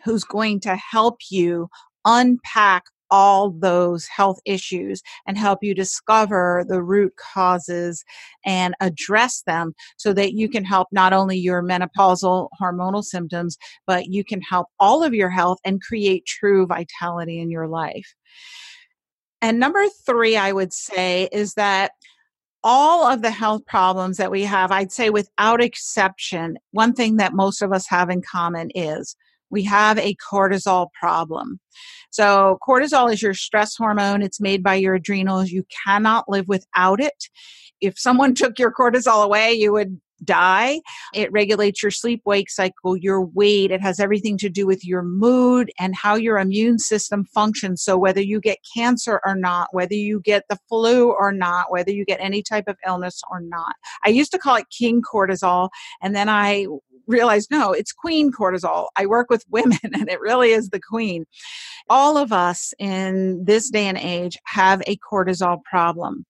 who's going to help you unpack all those health issues and help you discover the root causes and address them so that you can help not only your menopausal hormonal symptoms, but you can help all of your health and create true vitality in your life. And number three, I would say, is that all of the health problems that we have, I'd say without exception, one thing that most of us have in common is we have a cortisol problem. So, cortisol is your stress hormone. It's made by your adrenals. You cannot live without it. If someone took your cortisol away, you would die. It regulates your sleep wake cycle, your weight. It has everything to do with your mood and how your immune system functions. So, whether you get cancer or not, whether you get the flu or not, whether you get any type of illness or not. I used to call it king cortisol, and then I realized no, it's queen cortisol. I work with women and it really is the queen. All of us in this day and age have a cortisol problem.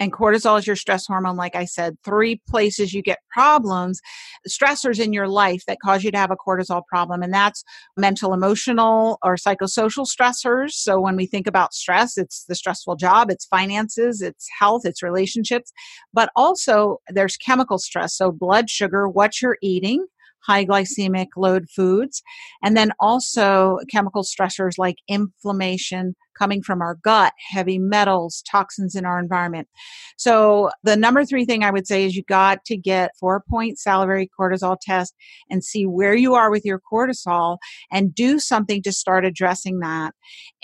And cortisol is your stress hormone, like I said. Three places you get problems, stressors in your life that cause you to have a cortisol problem. And that's mental, emotional, or psychosocial stressors. So when we think about stress, it's the stressful job, it's finances, it's health, it's relationships. But also there's chemical stress. So blood sugar, what you're eating, high glycemic load foods, and then also chemical stressors like inflammation coming from our gut, heavy metals, toxins in our environment. So the number three thing I would say is you got to get four point salivary cortisol test and see where you are with your cortisol and do something to start addressing that.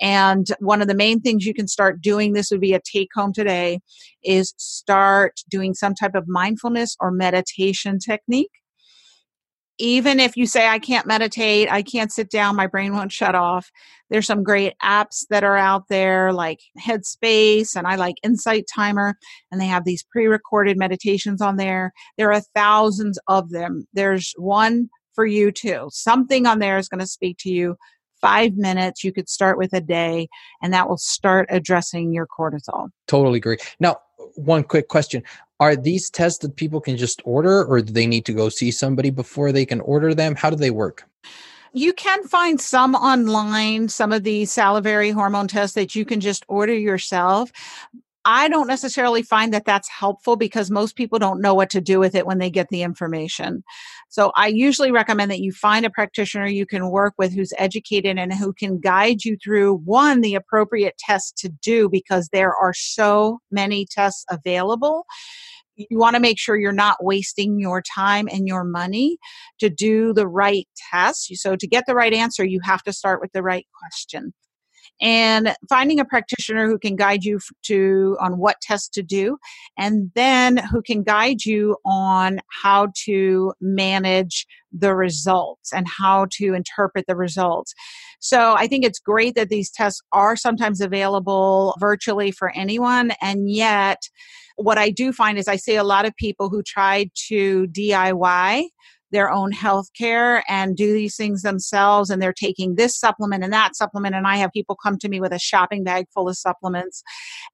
And one of the main things you can start doing, this would be a take home today, is start doing some type of mindfulness or meditation technique even if you say i can't meditate i can't sit down my brain won't shut off there's some great apps that are out there like headspace and i like insight timer and they have these pre-recorded meditations on there. There are thousands of them. There's one for you too. Something on there is going to speak to you. Five minutes you could start with a day and that will start addressing your cortisol. Totally agree. Now one quick question. Are these tests that people can just order or do they need to go see somebody before they can order them? How do they work? You can find some online some of the salivary hormone tests that you can just order yourself. I don't necessarily find that that's helpful because most people don't know what to do with it when they get the information. So I usually recommend that you find a practitioner you can work with who's educated and who can guide you through one, the appropriate test to do because there are so many tests available you want to make sure you're not wasting your time and your money to do the right test. So, to get the right answer, you have to start with the right question and finding a practitioner who can guide you to on what tests to do and then who can guide you on how to manage the results and how to interpret the results. So i think it's great that these tests are sometimes available virtually for anyone and yet what i do find is i see a lot of people who try to diy their own health care and do these things themselves and they're taking this supplement and that supplement and i have people come to me with a shopping bag full of supplements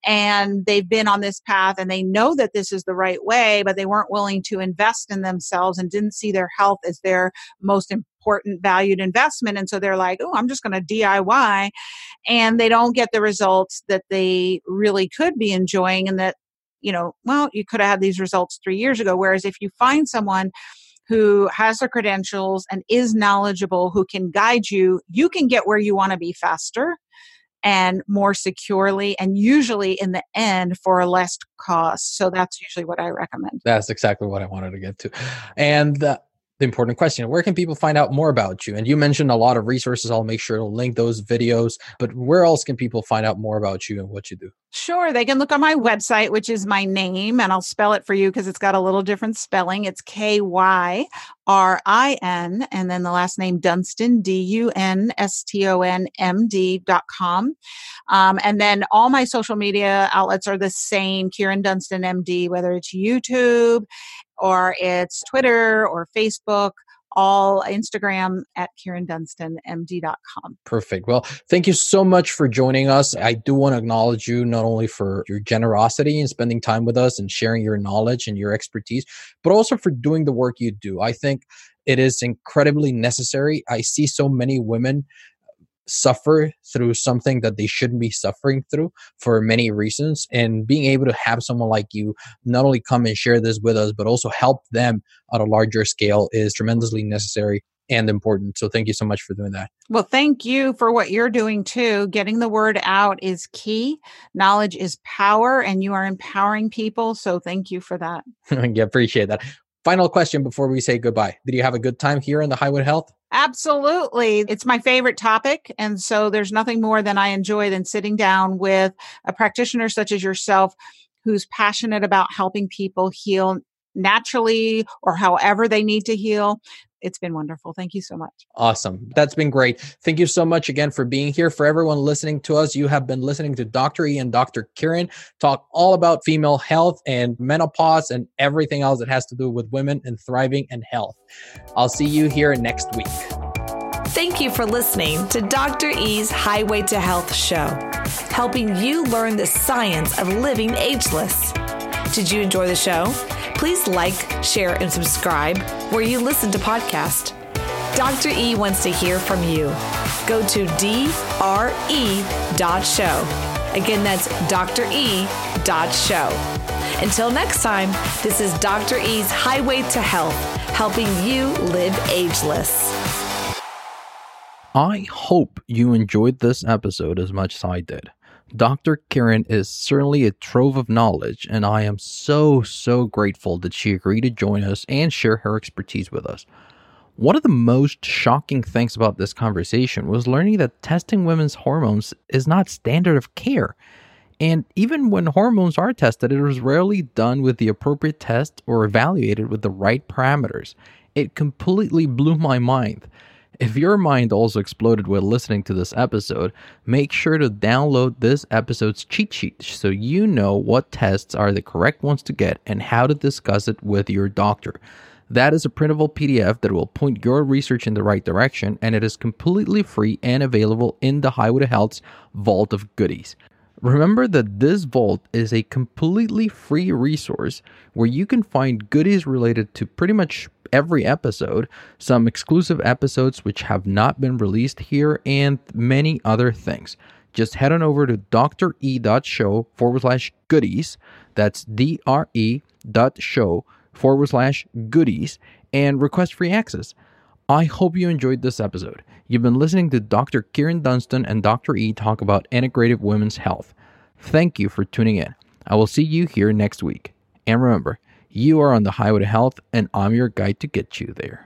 and they've been on this path and they know that this is the right way but they weren't willing to invest in themselves and didn't see their health as their most important valued investment and so they're like oh i'm just going to diy and they don't get the results that they really could be enjoying and that you know well you could have had these results 3 years ago whereas if you find someone who has the credentials and is knowledgeable, who can guide you, you can get where you want to be faster and more securely and usually in the end for a less cost. So that's usually what i recommend. That's exactly what i wanted to get to. And uh, the important question where can people find out more about you? And you mentioned a lot of resources. I'll make sure to link those videos but where else can people find out more about you and what you do? Sure they can look on my website which is my name and i'll spell it for you because it's got a little different spelling. It's k-y r-i-n and then the last name dunston d-u-n-s-t-o-n m-d dot com. Um, and then all my social media outlets are the same kyrin dunston md whether it's youtube or it's Twitter or Facebook all Instagram at KyrinDunstonMD.com. Perfect. Well, thank you so much for joining us. I do want to acknowledge you not only for your generosity and spending time with us and sharing your knowledge and your expertise, but also for doing the work you do. I think it is incredibly necessary. I see so many women suffer through something that they shouldn't be suffering through for many reasons and being able to have someone like you not only come and share this with us but also help them on a larger scale is tremendously necessary and important. So thank you so much for doing that. Well, thank you for what you're doing too. Getting the word out is key. Knowledge is power and you are empowering people. So thank you for that. yeah, appreciate that. Final question before we say goodbye. Did you have a good time here in the Highway to Health? Absolutely. It's my favorite topic. And so there's nothing more than I enjoy than sitting down with a practitioner such as yourself who's passionate about helping people heal naturally or however they need to heal it's been wonderful. Thank you so much. Awesome. That's been great. Thank you so much again for being here. For everyone listening to us, you have been listening to Dr. E and Dr. Kyrin talk all about female health and menopause and everything else that has to do with women and thriving and health. I'll see you here next week. Thank you for listening to Dr. E's Highway to Health show, helping you learn the science of living ageless. Did you enjoy the show? Please like, share, and subscribe where you listen to podcasts. Dr. E wants to hear from you. Go to dre.show. Again, that's dre.show. Until next time, this is Dr. E's Highway to Health, helping you live ageless. I hope you enjoyed this episode as much as I did. Dr. Kyrin is certainly a trove of knowledge, and I am so, so grateful that she agreed to join us and share her expertise with us. One of the most shocking things about this conversation was learning that testing women's hormones is not standard of care. And even when hormones are tested, it is rarely done with the appropriate test or evaluated with the right parameters. It completely blew my mind. If your mind also exploded while listening to this episode, make sure to download this episode's cheat sheet so you know what tests are the correct ones to get and how to discuss it with your doctor. That is a printable PDF that will point your research in the right direction, and it is completely free and available in the Highway to Health's vault of goodies. Remember that this vault is a completely free resource where you can find goodies related to pretty much every episode, some exclusive episodes which have not been released here, and many other things. Just head on over to dre.show forward slash goodies. That's D-R-E dot show forward slash goodies and request free access. I hope you enjoyed this episode. You've been listening to Dr. Kyrin Dunston and Dr. E talk about integrative women's health. Thank you for tuning in. I will see you here next week. And remember, you are on the highway to health, and I'm your guide to get you there.